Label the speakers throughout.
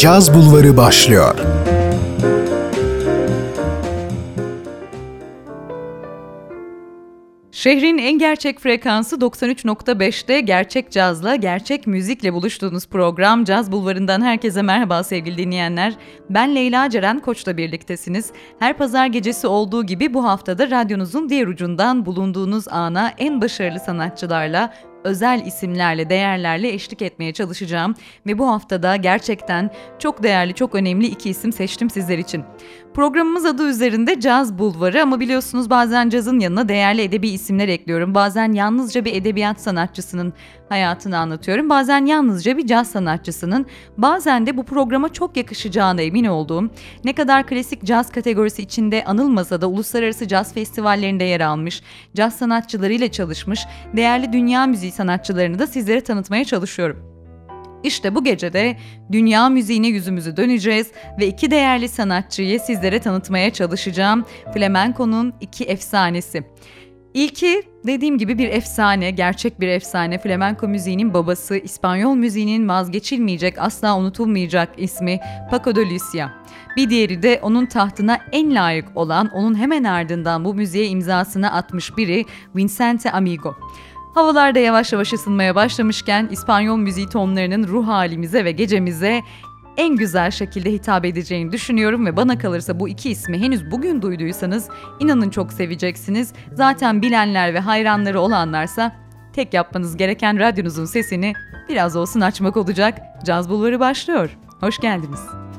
Speaker 1: Caz Bulvarı başlıyor.
Speaker 2: Şehrin en gerçek frekansı 93.5'te gerçek cazla, gerçek müzikle buluştuğunuz program Caz Bulvarı'ndan herkese merhaba sevgili dinleyenler. Ben Leyla Ceren Koç'la birliktesiniz. Her pazar gecesi olduğu gibi bu haftada radyonuzun diğer ucundan bulunduğunuz ana en başarılı sanatçılarla, özel isimlerle, değerlerle eşlik etmeye çalışacağım ve bu haftada gerçekten çok değerli, çok önemli iki isim seçtim sizler için. Programımız adı üzerinde Caz Bulvarı ama biliyorsunuz bazen cazın yanına değerli edebi isimler ekliyorum. Bazen yalnızca bir edebiyat sanatçısının hayatını anlatıyorum. Bazen yalnızca bir caz sanatçısının, bazen de bu programa çok yakışacağına emin olduğum, ne kadar klasik caz kategorisi içinde anılmasa da uluslararası caz festivallerinde yer almış, caz sanatçılarıyla çalışmış, değerli dünya müziği sanatçılarını da sizlere tanıtmaya çalışıyorum. İşte bu gecede dünya müziğine yüzümüzü döneceğiz ve iki değerli sanatçıyı sizlere tanıtmaya çalışacağım. Flamenco'nun iki efsanesi. İlki dediğim gibi bir efsane, gerçek bir efsane. Flamenco müziğinin babası, İspanyol müziğinin vazgeçilmeyecek, asla unutulmayacak ismi Paco de Lucia. Bir diğeri de onun tahtına en layık olan, onun hemen ardından bu müziğe imzasını atmış biri Vincente Amigo. Havalar da yavaş yavaş ısınmaya başlamışken İspanyol müziği tonlarının ruh halimize ve gecemize en güzel şekilde hitap edeceğini düşünüyorum ve bana kalırsa bu iki ismi henüz bugün duyduysanız inanın çok seveceksiniz. Zaten bilenler ve hayranları olanlarsa tek yapmanız gereken radyonuzun sesini biraz olsun açmak olacak. Caz Bulvarı başlıyor. Hoş geldiniz.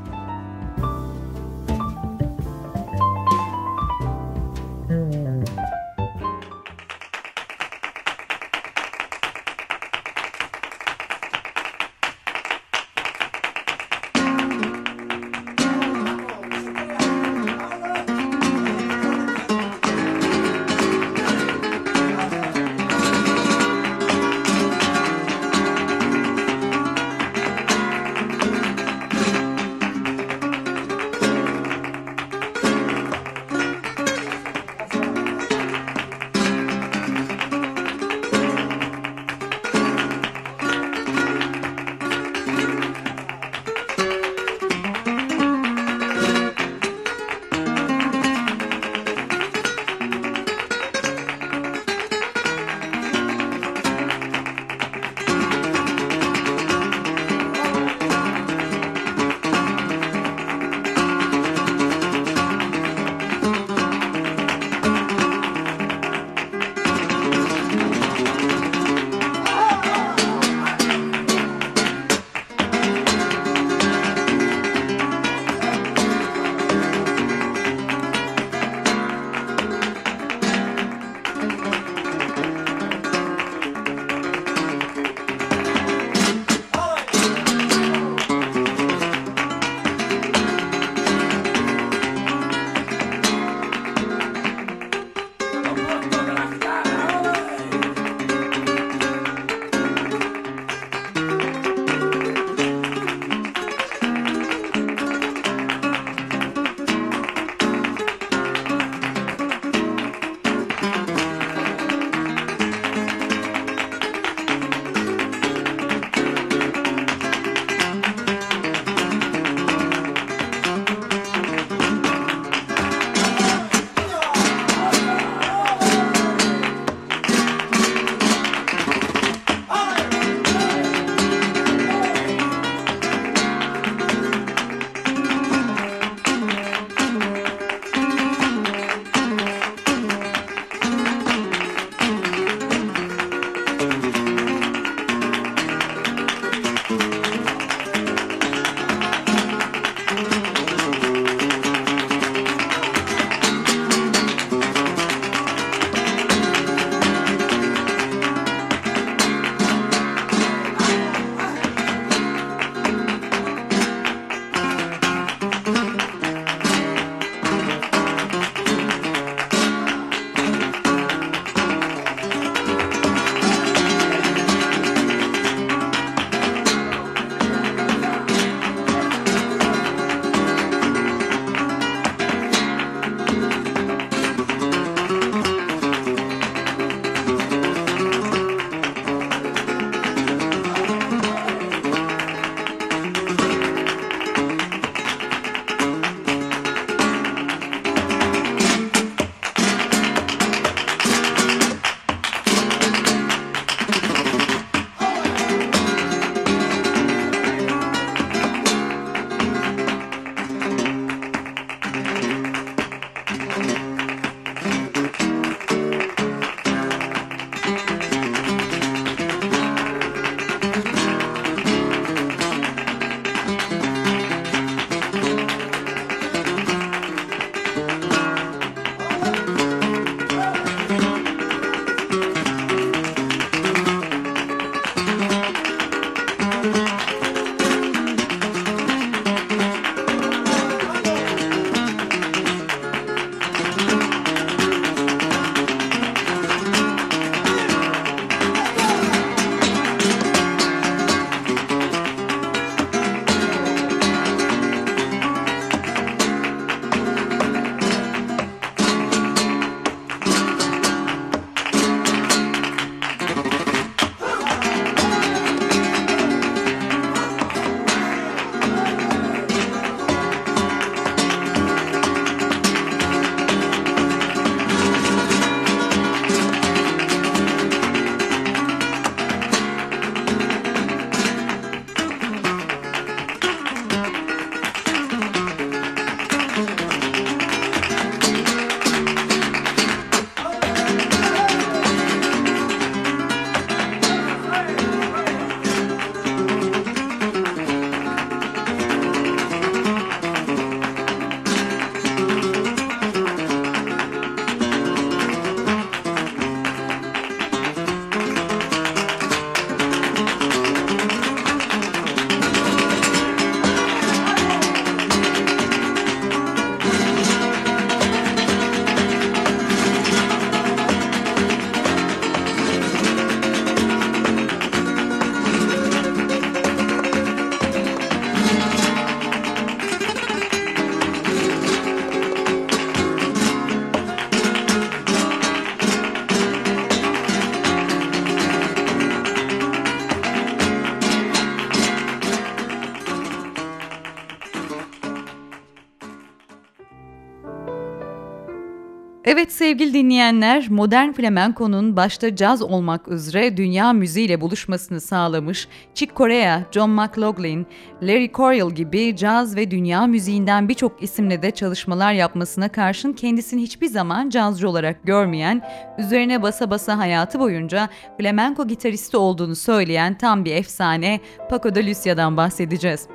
Speaker 2: Evet sevgili dinleyenler, modern flamenko'nun başta caz olmak üzere dünya müziğiyle buluşmasını sağlamış Chick Corea, John McLaughlin, Larry Coryell gibi caz ve dünya müziğinden birçok isimle de çalışmalar yapmasına karşın kendisini hiçbir zaman cazcı olarak görmeyen, üzerine basa basa hayatı boyunca flamenko gitaristi olduğunu söyleyen tam bir efsane Paco de Lucia'dan bahsedeceğiz.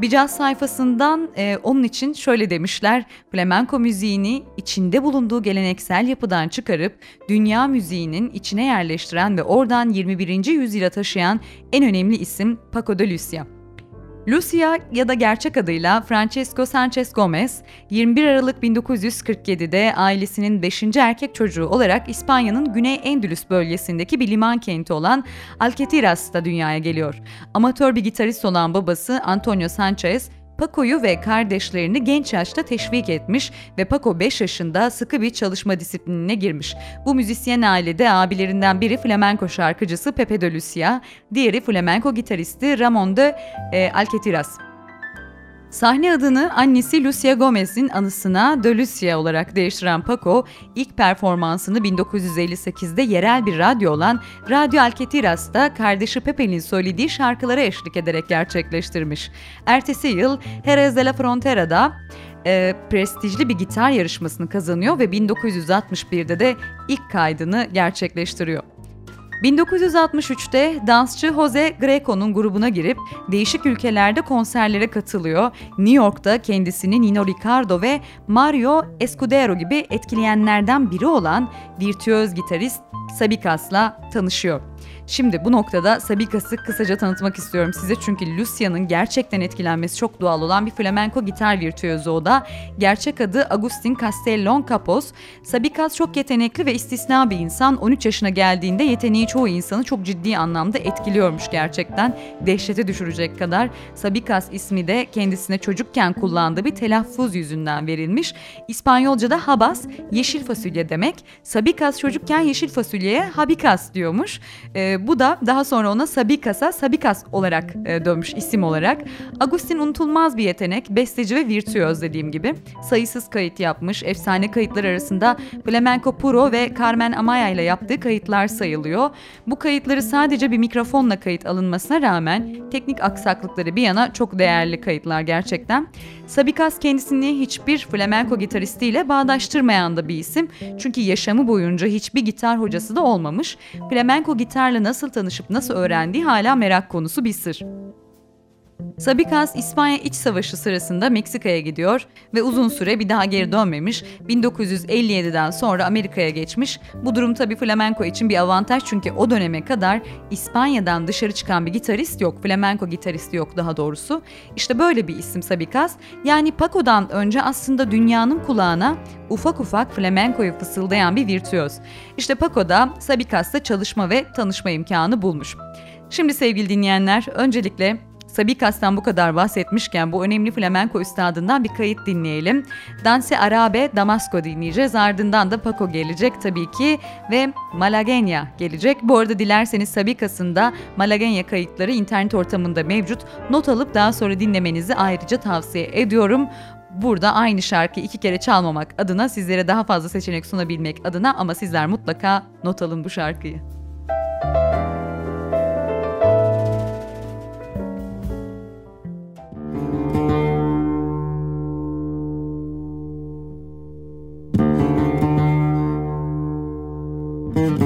Speaker 2: Bir caz sayfasından e, onun için şöyle demişler, flamenko müziğini içinde bulunduğu geleneksel yapıdan çıkarıp dünya müziğinin içine yerleştiren ve oradan 21. yüzyıla taşıyan en önemli isim Paco de Lucia. Lucia ya da gerçek adıyla Francesco Sanchez Gomez, 21 Aralık 1947'de ailesinin 5. erkek çocuğu olarak İspanya'nın Güney Endülüs bölgesindeki bir liman kenti olan Algetiras'ta dünyaya geliyor. Amatör bir gitarist olan babası Antonio Sanchez, Paco'yu ve kardeşlerini genç yaşta teşvik etmiş ve Paco 5 yaşında sıkı bir çalışma disiplinine girmiş. Bu müzisyen ailede abilerinden biri flamenko şarkıcısı Pepe de Lucia, diğeri flamenko gitaristi Ramon de e, Alquetiras. Sahne adını annesi Lucia Gomez'in anısına De Lucia olarak değiştiren Paco, ilk performansını 1958'de yerel bir radyo olan Radio Alketiras'ta kardeşi Pepe'nin söylediği şarkılara eşlik ederek gerçekleştirmiş. Ertesi yıl Jerez de la Frontera'da e, prestijli bir gitar yarışmasını kazanıyor ve 1961'de de ilk kaydını gerçekleştiriyor. 1963'te dansçı Jose Greco'nun grubuna girip değişik ülkelerde konserlere katılıyor. New York'ta kendisini Nino Ricardo ve Mario Escudero gibi etkileyenlerden biri olan virtüöz gitarist Sabikas'la tanışıyor. Şimdi bu noktada Sabikas'ı kısaca tanıtmak istiyorum size çünkü Lucia'nın gerçekten etkilenmesi çok doğal olan bir flamenco gitar virtüözü o da. Gerçek adı Agustin Castellon Capos. Sabikas çok yetenekli ve istisna bir insan. 13 yaşına geldiğinde yeteneği çoğu insanı çok ciddi anlamda etkiliyormuş gerçekten. Dehşete düşürecek kadar. Sabikas ismi de kendisine çocukken kullandığı bir telaffuz yüzünden verilmiş. İspanyolca'da habas yeşil fasulye demek. Sabikas çocukken yeşil fasulyeye habikas diyormuş. Ee, bu da daha sonra ona Sabikas'a Sabikas olarak e, dönmüş isim olarak. Agustin unutulmaz bir yetenek, besteci ve virtüöz dediğim gibi. Sayısız kayıt yapmış, efsane kayıtlar arasında Flamenco Puro ve Carmen Amaya ile yaptığı kayıtlar sayılıyor. Bu kayıtları sadece bir mikrofonla kayıt alınmasına rağmen teknik aksaklıkları bir yana çok değerli kayıtlar gerçekten. Sabikas kendisini hiçbir flamenco gitaristiyle bağdaştırmayan da bir isim. Çünkü yaşamı boyunca hiçbir gitar hocası da olmamış. Flamenco gitarla nasıl tanışıp nasıl öğrendiği hala merak konusu bir sır. Sabikas İspanya İç Savaşı sırasında Meksika'ya gidiyor ve uzun süre bir daha geri dönmemiş. 1957'den sonra Amerika'ya geçmiş. Bu durum tabi flamenco için bir avantaj çünkü o döneme kadar İspanya'dan dışarı çıkan bir gitarist yok. Flamenco gitaristi yok daha doğrusu. İşte böyle bir isim Sabikas. Yani Paco'dan önce aslında dünyanın kulağına ufak ufak flamenco'yu fısıldayan bir virtüöz. İşte Paco da Sabikas'la çalışma ve tanışma imkanı bulmuş. Şimdi sevgili dinleyenler öncelikle Sabikas'tan bu kadar bahsetmişken bu önemli flamenko üstadından bir kayıt dinleyelim. Danse Arabe Damasco dinleyeceğiz. Ardından da Paco gelecek tabii ki ve Malagenya gelecek. Bu arada dilerseniz Sabikas'ın da Malagenya kayıtları internet ortamında mevcut. Not alıp daha sonra dinlemenizi ayrıca tavsiye ediyorum burada aynı şarkıyı iki kere çalmamak adına sizlere daha fazla seçenek sunabilmek adına ama sizler mutlaka not alın bu şarkıyı. Mm-hmm.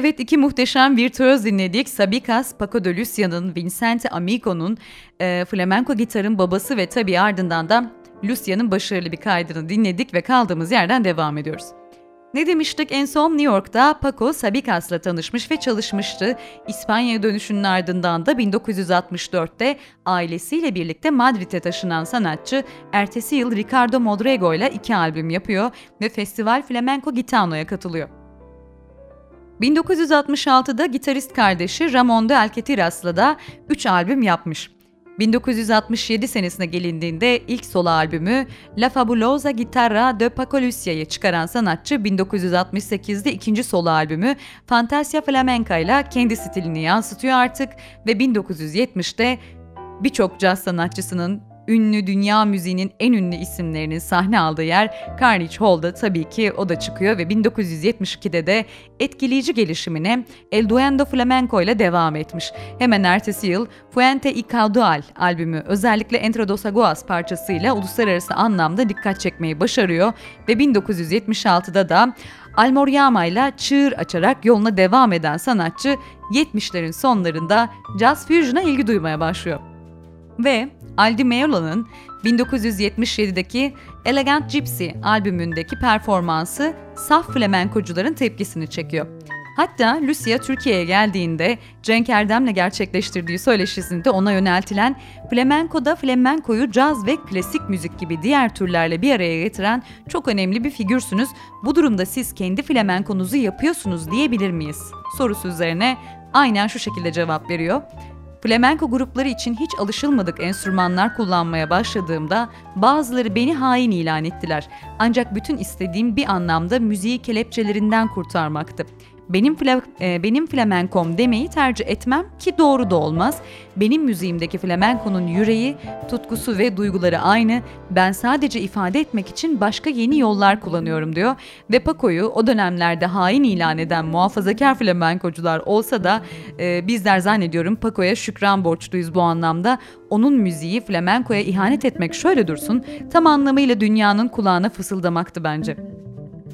Speaker 2: Evet iki muhteşem virtüöz dinledik. Sabikas Paco de Lucia'nın, Vincente Amico'nun, e, flamenco gitarın babası ve tabii ardından da Lucia'nın başarılı bir kaydını dinledik ve kaldığımız yerden devam ediyoruz. Ne demiştik? En son New York'ta Paco Sabicas'la tanışmış ve çalışmıştı. İspanya'ya dönüşünün ardından da 1964'te ailesiyle birlikte Madrid'e taşınan sanatçı ertesi yıl Ricardo Modrego ile iki albüm yapıyor ve Festival Flamenco Gitano'ya katılıyor. 1966'da gitarist kardeşi Ramon de Alquetiras'la da 3 albüm yapmış. 1967 senesine gelindiğinde ilk solo albümü La Fabulosa Guitarra de Paco Lucia'yı çıkaran sanatçı 1968'de ikinci solo albümü Fantasia Flamenca ile kendi stilini yansıtıyor artık ve 1970'te birçok caz sanatçısının ünlü dünya müziğinin en ünlü isimlerinin sahne aldığı yer Carnegie Hall'da tabii ki o da çıkıyor ve 1972'de de etkileyici gelişimine El Duendo Flamenco ile devam etmiş. Hemen ertesi yıl Fuente y Caudal albümü özellikle Entre dos Aguas parçasıyla uluslararası anlamda dikkat çekmeyi başarıyor ve 1976'da da Almoriama ile çığır açarak yoluna devam eden sanatçı 70'lerin sonlarında jazz fusion'a ilgi duymaya başlıyor. Ve Aldi Meola'nın 1977'deki Elegant Gypsy albümündeki performansı saf flamenkocuların tepkisini çekiyor. Hatta Lucia Türkiye'ye geldiğinde Cenk Erdem'le gerçekleştirdiği söyleşisinde ona yöneltilen flamenkoda flamenkoyu caz ve klasik müzik gibi diğer türlerle bir araya getiren çok önemli bir figürsünüz. Bu durumda siz kendi flamenkonuzu yapıyorsunuz diyebilir miyiz? Sorusu üzerine aynen şu şekilde cevap veriyor. Flamenko grupları için hiç alışılmadık enstrümanlar kullanmaya başladığımda bazıları beni hain ilan ettiler. Ancak bütün istediğim bir anlamda müziği kelepçelerinden kurtarmaktı benim fla, e, benim flamenkom demeyi tercih etmem ki doğru da olmaz. Benim müziğimdeki flamenkonun yüreği, tutkusu ve duyguları aynı. Ben sadece ifade etmek için başka yeni yollar kullanıyorum diyor. Ve Paco'yu o dönemlerde hain ilan eden muhafazakar flamenkocular olsa da e, bizler zannediyorum Paco'ya şükran borçluyuz bu anlamda. Onun müziği flamenkoya ihanet etmek şöyle dursun, tam anlamıyla dünyanın kulağına fısıldamaktı bence.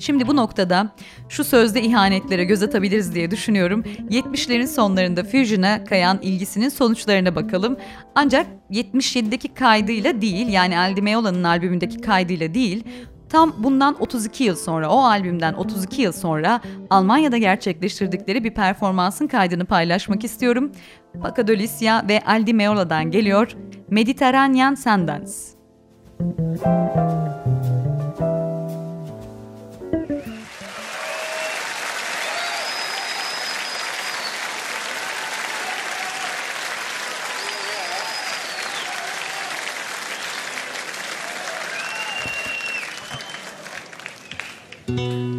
Speaker 2: Şimdi bu noktada şu sözde ihanetlere göz atabiliriz diye düşünüyorum. 70'lerin sonlarında Fusion'a kayan ilgisinin sonuçlarına bakalım. Ancak 77'deki kaydıyla değil yani Aldi Meola'nın albümündeki kaydıyla değil Tam bundan 32 yıl sonra, o albümden 32 yıl sonra Almanya'da gerçekleştirdikleri bir performansın kaydını paylaşmak istiyorum. Pacadolicia ve Aldi Meola'dan geliyor Mediterranean Sundance. Música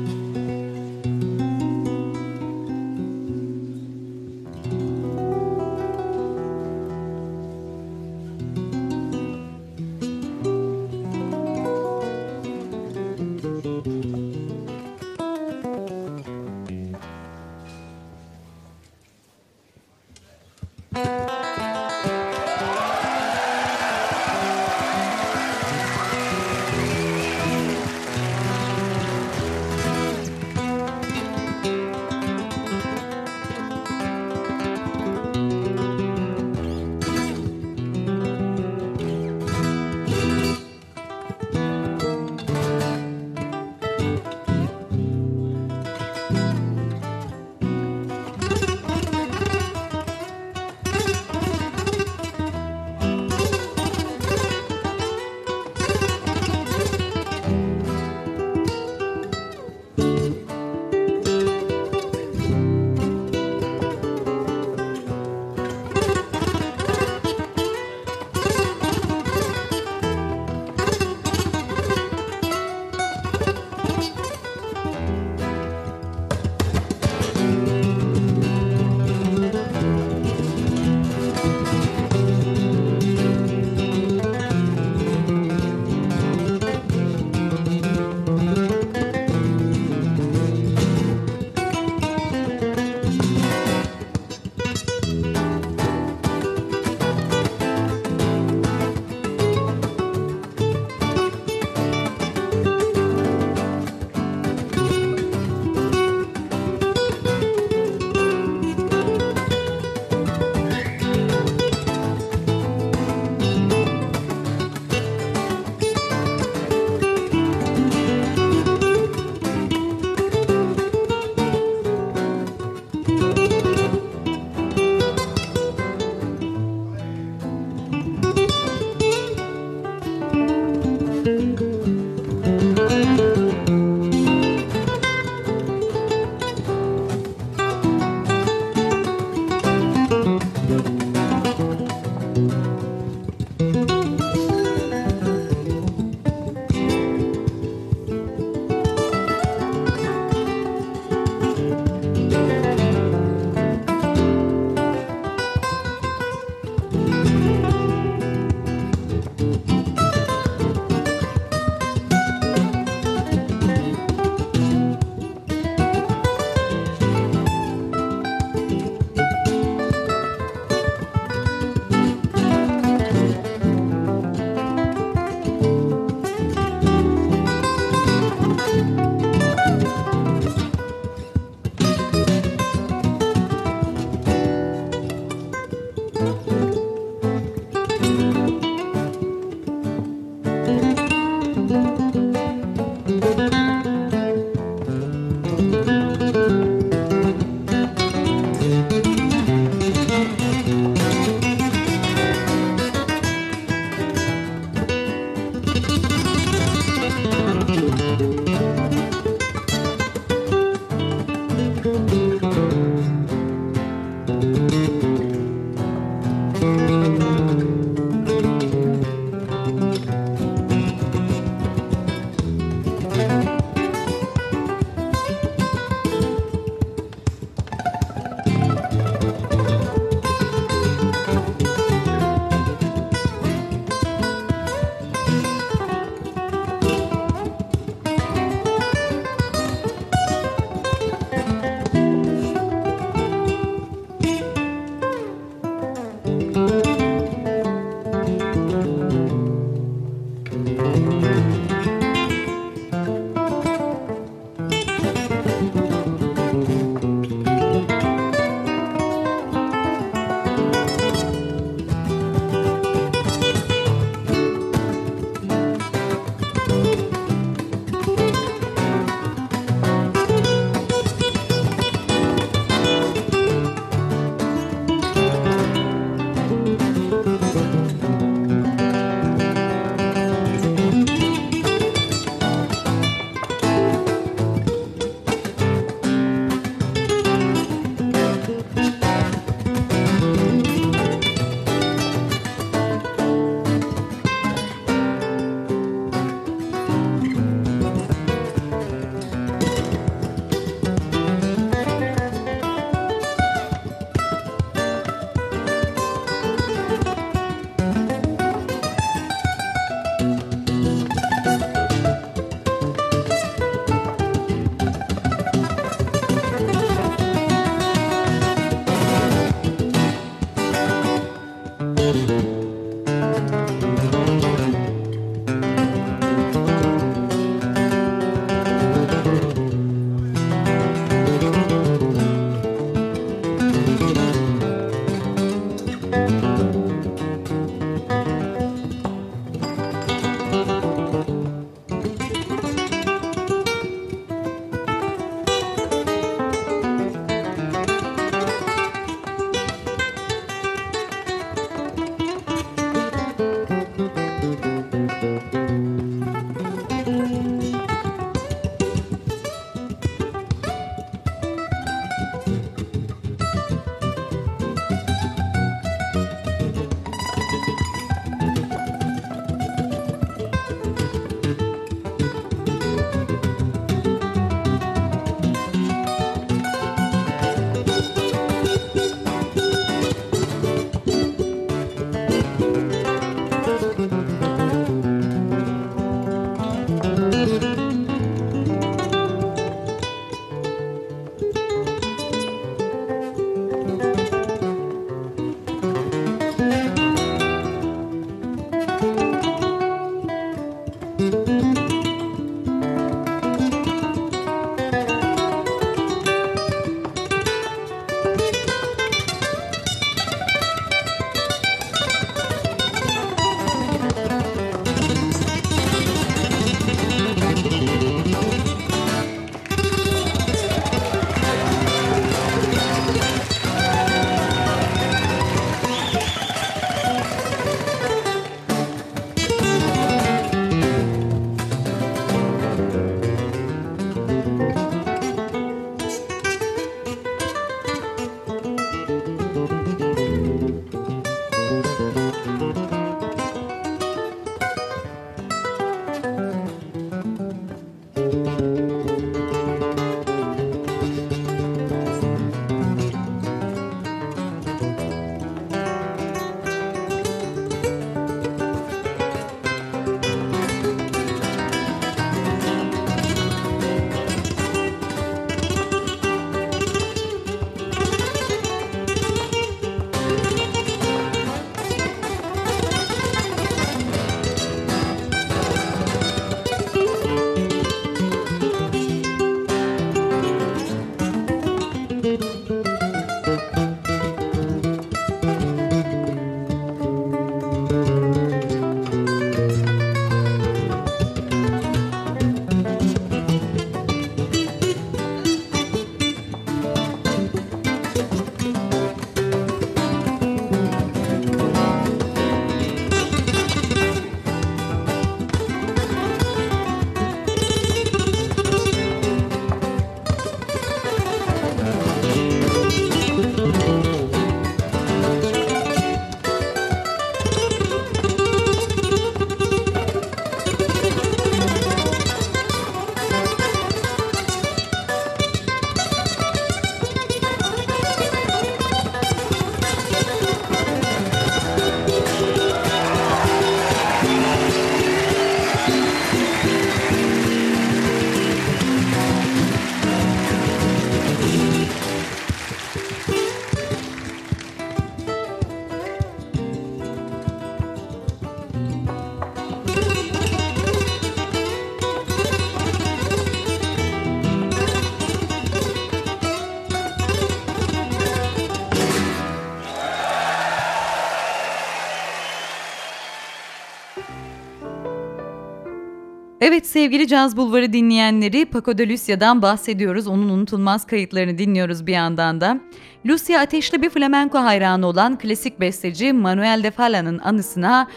Speaker 2: Evet sevgili Caz Bulvarı dinleyenleri Paco de Lucia'dan bahsediyoruz. Onun unutulmaz kayıtlarını dinliyoruz bir yandan da. Lucia ateşli bir flamenco hayranı olan klasik besteci Manuel de Fala'nın anısına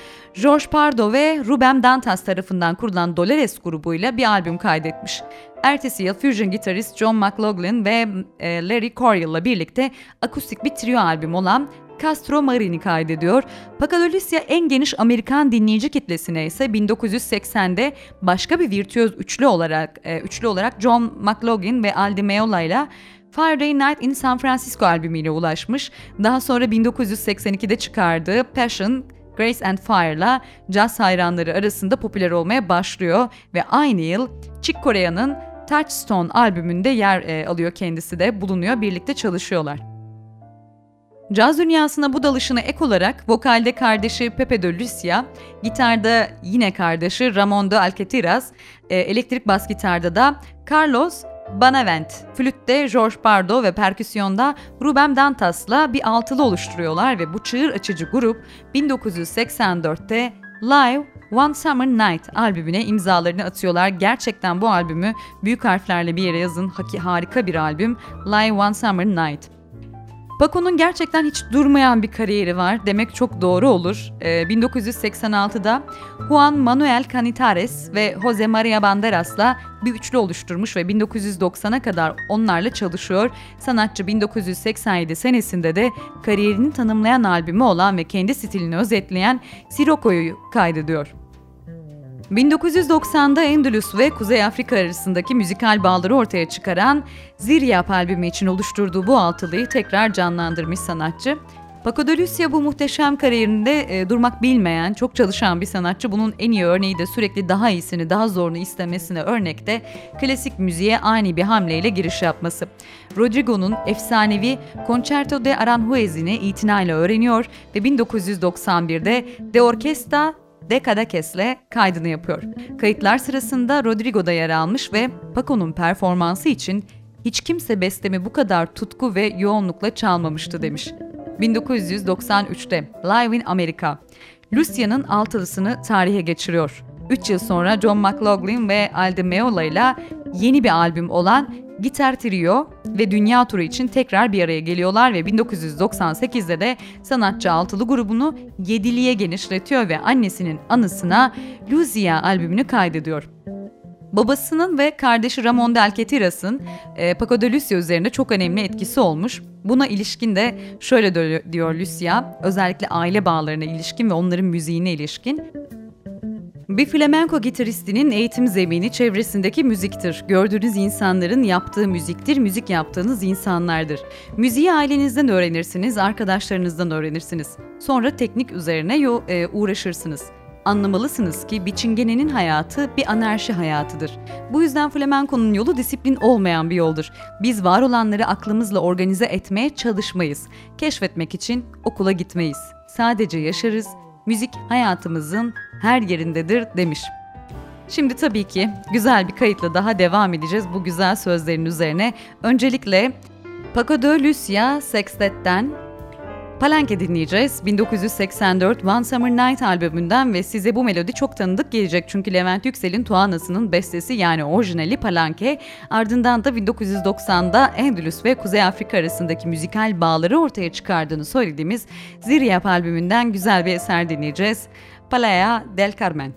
Speaker 2: George Pardo ve Ruben Dantas tarafından kurulan Dolores grubuyla bir albüm kaydetmiş. Ertesi yıl fusion gitarist John McLaughlin ve e, Larry Coryell'la birlikte akustik bir trio albüm olan Castro Marini kaydediyor. Pacadolicia en geniş Amerikan dinleyici kitlesine ise 1980'de başka bir virtüöz üçlü olarak e, üçlü olarak John McLaughlin ve Aldi Meola ile Friday Night in San Francisco albümüyle ulaşmış. Daha sonra 1982'de çıkardığı Passion, Grace and Fire'la caz hayranları arasında popüler olmaya başlıyor ve aynı yıl Chick Corea'nın Touchstone albümünde yer e, alıyor kendisi de bulunuyor birlikte çalışıyorlar. Caz dünyasına bu dalışına ek olarak vokalde kardeşi Pepe de Lucia, gitarda yine kardeşi Ramon de Alcatiraz, e, elektrik bas gitarda da Carlos Banavent, flütte George Pardo ve perküsyonda Ruben Dantas'la bir altılı oluşturuyorlar ve bu çığır açıcı grup 1984'te Live One Summer Night albümüne imzalarını atıyorlar. Gerçekten bu albümü büyük harflerle bir yere yazın. Harika bir albüm. Live One Summer Night. Paco'nun gerçekten hiç durmayan bir kariyeri var demek çok doğru olur. Ee, 1986'da Juan Manuel Canitares ve Jose Maria Banderas'la bir üçlü oluşturmuş ve 1990'a kadar onlarla çalışıyor. Sanatçı 1987 senesinde de kariyerini tanımlayan albümü olan ve kendi stilini özetleyen Siroko'yu kaydediyor. 1990'da Endülüs ve Kuzey Afrika arasındaki müzikal bağları ortaya çıkaran Ziryap albümü için oluşturduğu bu altılıyı tekrar canlandırmış sanatçı. Paco de Lucia bu muhteşem kariyerinde e, durmak bilmeyen, çok çalışan bir sanatçı. Bunun en iyi örneği de sürekli daha iyisini, daha zorunu istemesine örnekte klasik müziğe ani bir hamleyle giriş yapması. Rodrigo'nun efsanevi Concerto de Aranjuez'ini itinayla öğreniyor ve 1991'de De Orquesta Decadakes'le kaydını yapıyor. Kayıtlar sırasında Rodrigo da yer almış ve Paco'nun performansı için hiç kimse bestemi bu kadar tutku ve yoğunlukla çalmamıştı demiş. 1993'te Live in America, Lucia'nın altılısını tarihe geçiriyor. 3 yıl sonra John McLaughlin ve Aldi Meola ile yeni bir albüm olan Gitar Trio ve Dünya Turu için tekrar bir araya geliyorlar ve 1998'de de sanatçı altılı grubunu yediliğe genişletiyor ve annesinin anısına Lucia albümünü kaydediyor. Babasının ve kardeşi Ramon Del Ketiras'ın e, Paco de Lucia üzerinde çok önemli etkisi olmuş. Buna ilişkin de şöyle diyor Lucia, özellikle aile bağlarına ilişkin ve onların müziğine ilişkin. Bir flamenco gitaristinin eğitim zemini çevresindeki müziktir. Gördüğünüz insanların yaptığı müziktir, müzik yaptığınız insanlardır. Müziği ailenizden öğrenirsiniz, arkadaşlarınızdan öğrenirsiniz. Sonra teknik üzerine yo- e, uğraşırsınız. Anlamalısınız ki bir çingenenin hayatı bir anarşi hayatıdır. Bu yüzden flamenkonun yolu disiplin olmayan bir yoldur. Biz var olanları aklımızla organize etmeye çalışmayız. Keşfetmek için okula gitmeyiz. Sadece yaşarız, müzik hayatımızın her yerindedir demiş. Şimdi tabii ki güzel bir kayıtla daha devam edeceğiz bu güzel sözlerin üzerine. Öncelikle Paco de Lucia Sextet'ten Palenque dinleyeceğiz. 1984 One Summer Night albümünden ve size bu melodi çok tanıdık gelecek çünkü Levent Yüksel'in Tuana'sının bestesi yani orijinali Palenque. Ardından da 1990'da Endülüs ve Kuzey Afrika arasındaki müzikal bağları ortaya çıkardığını söylediğimiz Ziryap albümünden güzel bir eser dinleyeceğiz. Palaya del Carmen.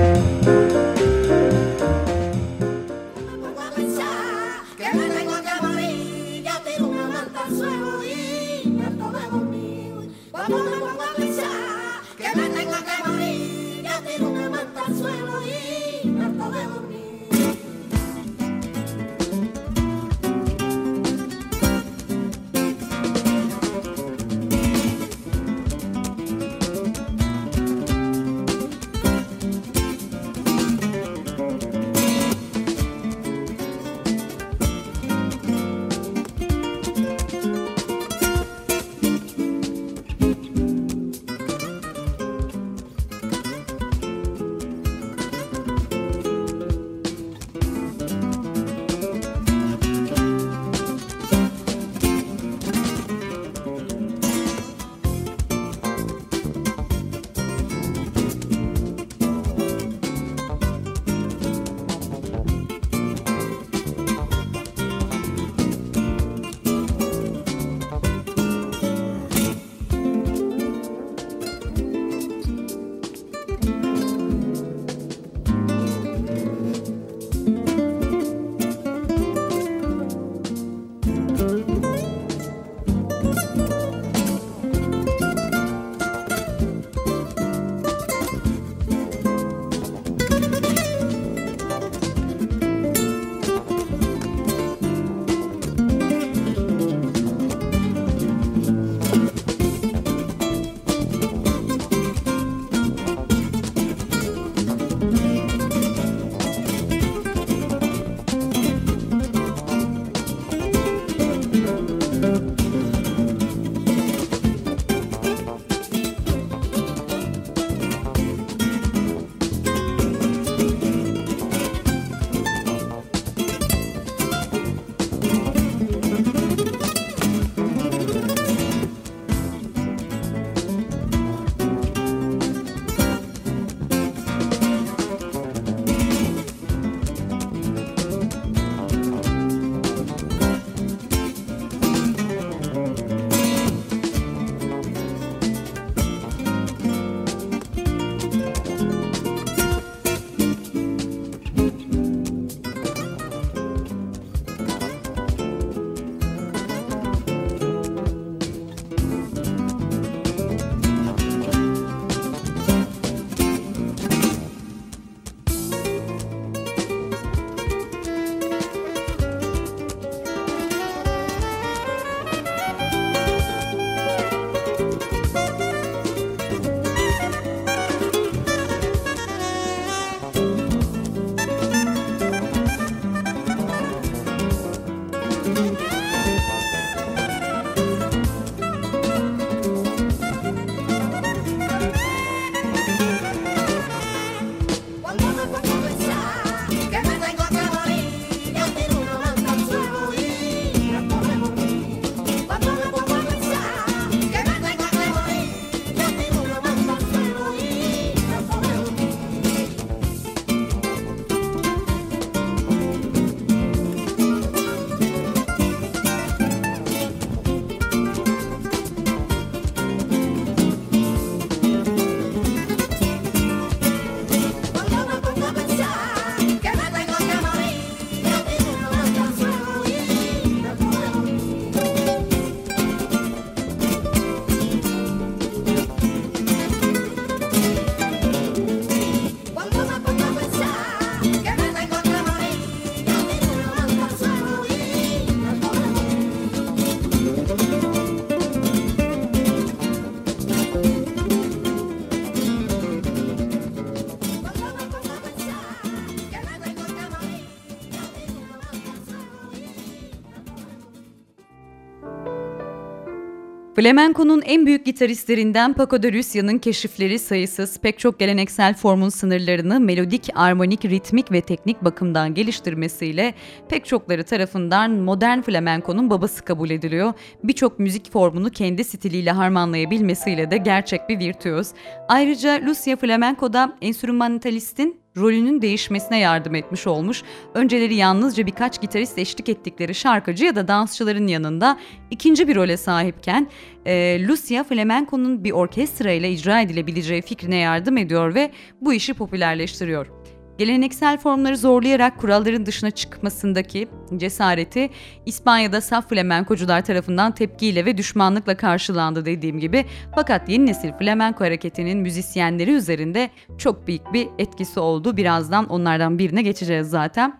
Speaker 2: Flamenco'nun en büyük gitaristlerinden Paco de Lucia'nın keşifleri sayısız, pek çok geleneksel formun sınırlarını melodik, armonik, ritmik ve teknik bakımdan geliştirmesiyle pek çokları tarafından modern flamenco'nun babası kabul ediliyor. Birçok müzik formunu kendi stiliyle harmanlayabilmesiyle de gerçek bir virtüöz. Ayrıca Lucia Flamenco'da enstrümantalistin rolünün değişmesine yardım etmiş olmuş. Önceleri yalnızca birkaç gitarist eşlik ettikleri şarkıcı ya da dansçıların yanında ikinci bir role sahipken e, Lucia flamenco'nun bir orkestra ile icra edilebileceği fikrine yardım ediyor ve bu işi popülerleştiriyor geleneksel formları zorlayarak kuralların dışına çıkmasındaki cesareti İspanya'da saf flamenkocular tarafından tepkiyle ve düşmanlıkla karşılandı dediğim gibi. Fakat yeni nesil flamenko hareketinin müzisyenleri üzerinde çok büyük bir etkisi oldu. Birazdan onlardan birine geçeceğiz zaten.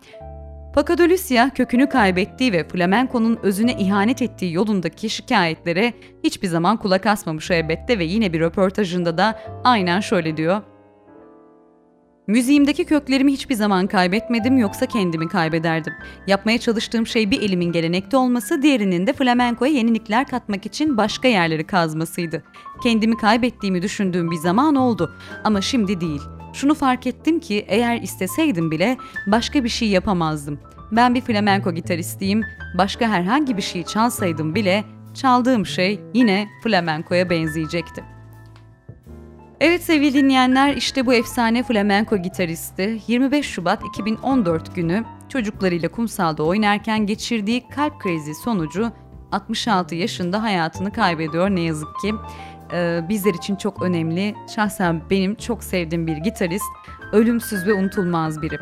Speaker 2: Fakat Lucia kökünü kaybettiği ve flamenko'nun özüne ihanet ettiği yolundaki şikayetlere hiçbir zaman kulak asmamış elbette ve yine bir röportajında da aynen şöyle diyor. Müziğimdeki köklerimi hiçbir zaman kaybetmedim yoksa kendimi kaybederdim. Yapmaya çalıştığım şey bir elimin gelenekte olması, diğerinin de flamenkoya yenilikler katmak için başka yerleri kazmasıydı. Kendimi kaybettiğimi düşündüğüm bir zaman oldu ama şimdi değil. Şunu fark ettim ki eğer isteseydim bile başka bir şey yapamazdım. Ben bir flamenko gitaristiyim, başka herhangi bir şey çalsaydım bile çaldığım şey yine flamenkoya benzeyecekti. Evet sevgili dinleyenler işte bu efsane flamenko gitaristi 25 Şubat 2014 günü çocuklarıyla kumsalda oynarken geçirdiği kalp krizi sonucu 66 yaşında hayatını kaybediyor ne yazık ki. Ee, bizler için çok önemli, şahsen benim çok sevdiğim bir gitarist, ölümsüz ve unutulmaz biri.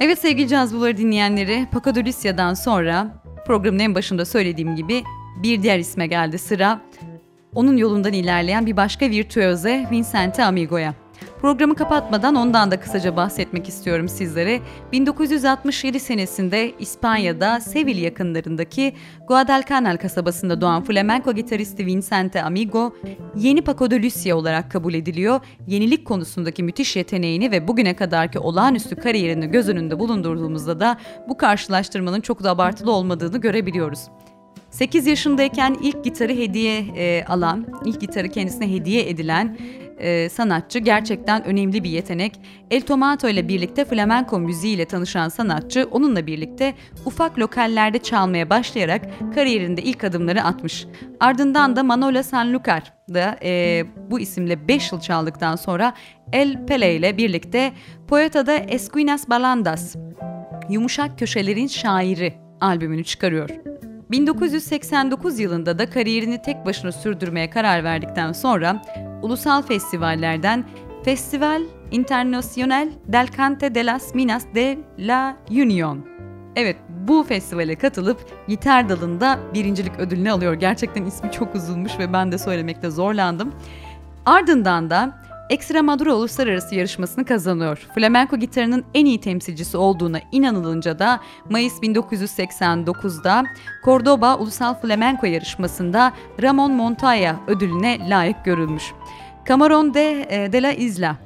Speaker 2: Evet sevgili cazbuları dinleyenleri, Paco de sonra programın en başında söylediğim gibi bir diğer isme geldi sıra onun yolundan ilerleyen bir başka virtüöze Vincente Amigo'ya. Programı kapatmadan ondan da kısaca bahsetmek istiyorum sizlere. 1967 senesinde İspanya'da Sevil yakınlarındaki Guadalcanal kasabasında doğan flamenco gitaristi Vincente Amigo, yeni Paco de Lucia olarak kabul ediliyor. Yenilik konusundaki müthiş yeteneğini ve bugüne kadarki olağanüstü kariyerini göz önünde bulundurduğumuzda da bu karşılaştırmanın çok da abartılı olmadığını görebiliyoruz. 8 yaşındayken ilk gitarı hediye e, alan, ilk gitarı kendisine hediye edilen e, sanatçı gerçekten önemli bir yetenek. El Tomato ile birlikte flamenco müziğiyle tanışan sanatçı onunla birlikte ufak lokallerde çalmaya başlayarak kariyerinde ilk adımları atmış. Ardından da Manolo Sanlúcar da e, bu isimle 5 yıl çaldıktan sonra El Pele ile birlikte Poeta'da Esquinas Balandas, Yumuşak Köşelerin Şairi albümünü çıkarıyor. 1989 yılında da kariyerini tek başına sürdürmeye karar verdikten sonra ulusal festivallerden Festival Internacional del Cante de las Minas de la Union. Evet bu festivale katılıp gitar dalında birincilik ödülünü alıyor. Gerçekten ismi çok uzunmuş ve ben de söylemekte zorlandım. Ardından da Extremadura Uluslararası yarışmasını kazanıyor. Flamenco gitarının en iyi temsilcisi olduğuna inanılınca da Mayıs 1989'da Cordoba Ulusal Flamenco yarışmasında Ramon Montoya ödülüne layık görülmüş. Camarón de, e, de la Isla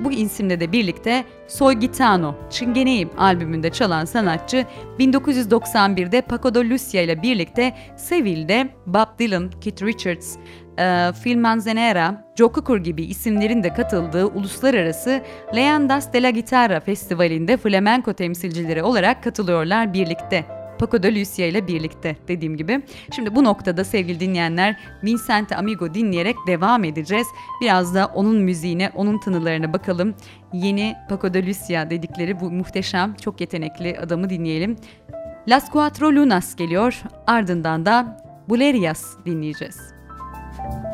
Speaker 2: bu isimle de birlikte Soy Gitano, Çingeneyim albümünde çalan sanatçı 1991'de Paco de Lucia ile birlikte Seville'de Bob Dylan, Keith Richards, e, Phil Manzanera, Joe Cocker gibi isimlerin de katıldığı uluslararası Leandas de la Guitarra Festivali'nde flamenco temsilcileri olarak katılıyorlar birlikte. Paco de Lucia ile birlikte dediğim gibi. Şimdi bu noktada sevgili dinleyenler Vincente Amigo dinleyerek devam edeceğiz. Biraz da onun müziğine, onun tınılarına bakalım. Yeni Paco de Lucia dedikleri bu muhteşem, çok yetenekli adamı dinleyelim. Las Cuatro Lunas geliyor. Ardından da Bulerias dinleyeceğiz.
Speaker 3: Thank you.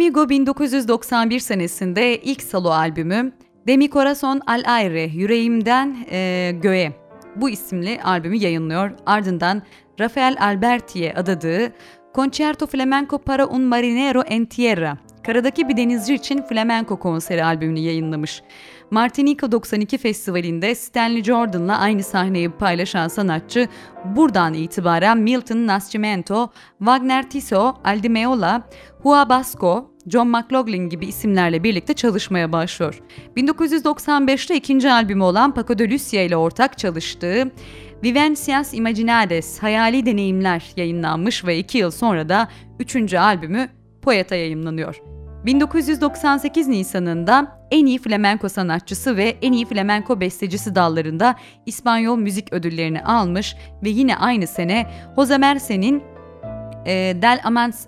Speaker 2: Amigo 1991 senesinde ilk solo albümü Demi Corazon al Aire, Yüreğimden e, Göğe bu isimli albümü yayınlıyor. Ardından Rafael Alberti'ye adadığı Concerto Flamenco para un Marinero en Tierra, Karadaki bir denizci için flamenco konseri albümünü yayınlamış. Martinica 92 Festivali'nde Stanley Jordan'la aynı sahneyi paylaşan sanatçı buradan itibaren Milton Nascimento, Wagner Tiso, Aldi Meola, Hua Basco, John McLaughlin gibi isimlerle birlikte çalışmaya başlıyor. 1995'te ikinci albümü olan Paco de Lucia ile ortak çalıştığı Vivencias Imaginades, Hayali Deneyimler yayınlanmış ve iki yıl sonra da üçüncü albümü Poeta yayınlanıyor. 1998 Nisan'ında en iyi flamenko sanatçısı ve en iyi flamenko bestecisi dallarında İspanyol müzik ödüllerini almış ve yine aynı sene Jose Merce'nin e, Del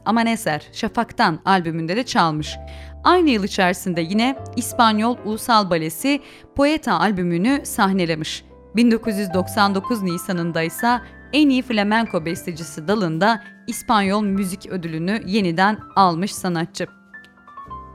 Speaker 2: Amanecer, Şafak'tan albümünde de çalmış. Aynı yıl içerisinde yine İspanyol Ulusal Balesi Poeta albümünü sahnelemiş. 1999 Nisan'ında ise en iyi flamenko bestecisi dalında İspanyol müzik ödülünü yeniden almış sanatçı.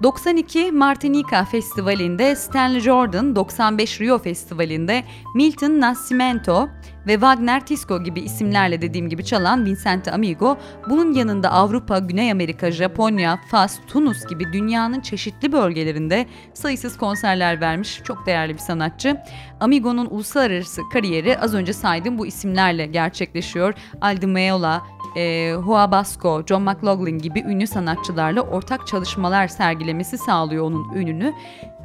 Speaker 2: 92 Martinica Festivali'nde Stanley Jordan, 95 Rio Festivali'nde Milton Nascimento ve Wagner Tisco gibi isimlerle dediğim gibi çalan Vincent Amigo, bunun yanında Avrupa, Güney Amerika, Japonya, Fas, Tunus gibi dünyanın çeşitli bölgelerinde sayısız konserler vermiş çok değerli bir sanatçı. Amigo'nun uluslararası kariyeri az önce saydığım bu isimlerle gerçekleşiyor. Aldi Meola, e, Hua Basco, John McLaughlin gibi ünlü sanatçılarla ortak çalışmalar sergilemesi sağlıyor onun ününü.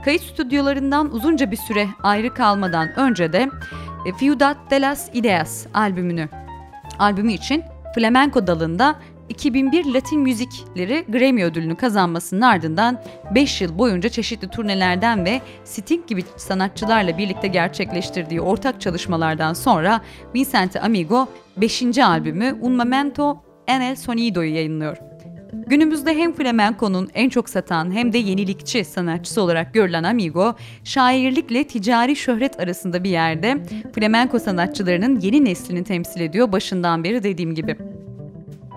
Speaker 2: Kayıt stüdyolarından uzunca bir süre ayrı kalmadan önce de e, Ciudad de las Ideas albümünü albümü için flamenco dalında 2001 Latin müzikleri Grammy ödülünü kazanmasının ardından 5 yıl boyunca çeşitli turnelerden ve Sting gibi sanatçılarla birlikte gerçekleştirdiği ortak çalışmalardan sonra Vincent Amigo 5. albümü Un Momento en el Sonido'yu yayınlıyor. Günümüzde hem flamenko'nun en çok satan hem de yenilikçi sanatçısı olarak görülen Amigo, şairlikle ticari şöhret arasında bir yerde flamenko sanatçılarının yeni neslini temsil ediyor başından beri dediğim gibi.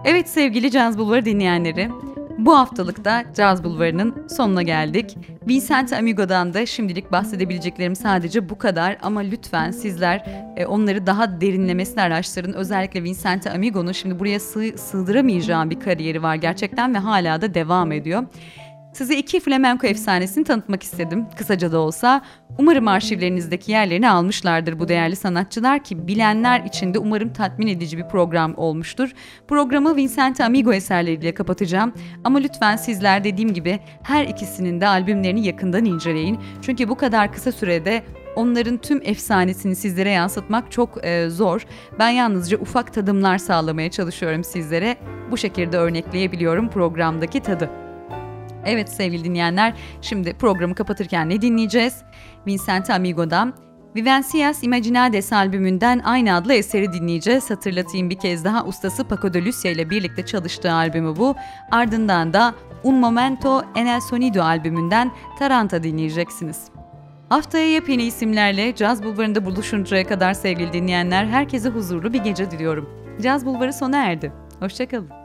Speaker 2: Evet sevgili Caz Bulvarı dinleyenleri, bu haftalıkta Caz Bulvarı'nın sonuna geldik. Vincent Amigo'dan da şimdilik bahsedebileceklerim sadece bu kadar ama lütfen sizler e, onları daha derinlemesine araştırın. Özellikle Vincent Amigo'nun şimdi buraya sığ, sığdıramayacağım bir kariyeri var gerçekten ve hala da devam ediyor. Size iki flamenco efsanesini tanıtmak istedim, kısaca da olsa. Umarım arşivlerinizdeki yerlerini almışlardır bu değerli sanatçılar ki bilenler için de umarım tatmin edici bir program olmuştur. Programı Vincent Amigo eserleriyle kapatacağım ama lütfen sizler dediğim gibi her ikisinin de albümlerini yakından inceleyin. Çünkü bu kadar kısa sürede onların tüm efsanesini sizlere yansıtmak çok e, zor. Ben yalnızca ufak tadımlar sağlamaya çalışıyorum sizlere. Bu şekilde örnekleyebiliyorum programdaki tadı. Evet sevgili dinleyenler, şimdi programı kapatırken ne dinleyeceğiz? Vincent Amigo'dan Vivencias Imaginades albümünden aynı adlı eseri dinleyeceğiz. Hatırlatayım bir kez daha ustası Paco de Lucia ile birlikte çalıştığı albümü bu. Ardından da Un Momento en el Sonido albümünden Taranta dinleyeceksiniz. Haftaya yepyeni isimlerle Caz Bulvarı'nda buluşuncaya kadar sevgili dinleyenler herkese huzurlu bir gece diliyorum. Caz Bulvarı sona erdi. Hoşçakalın.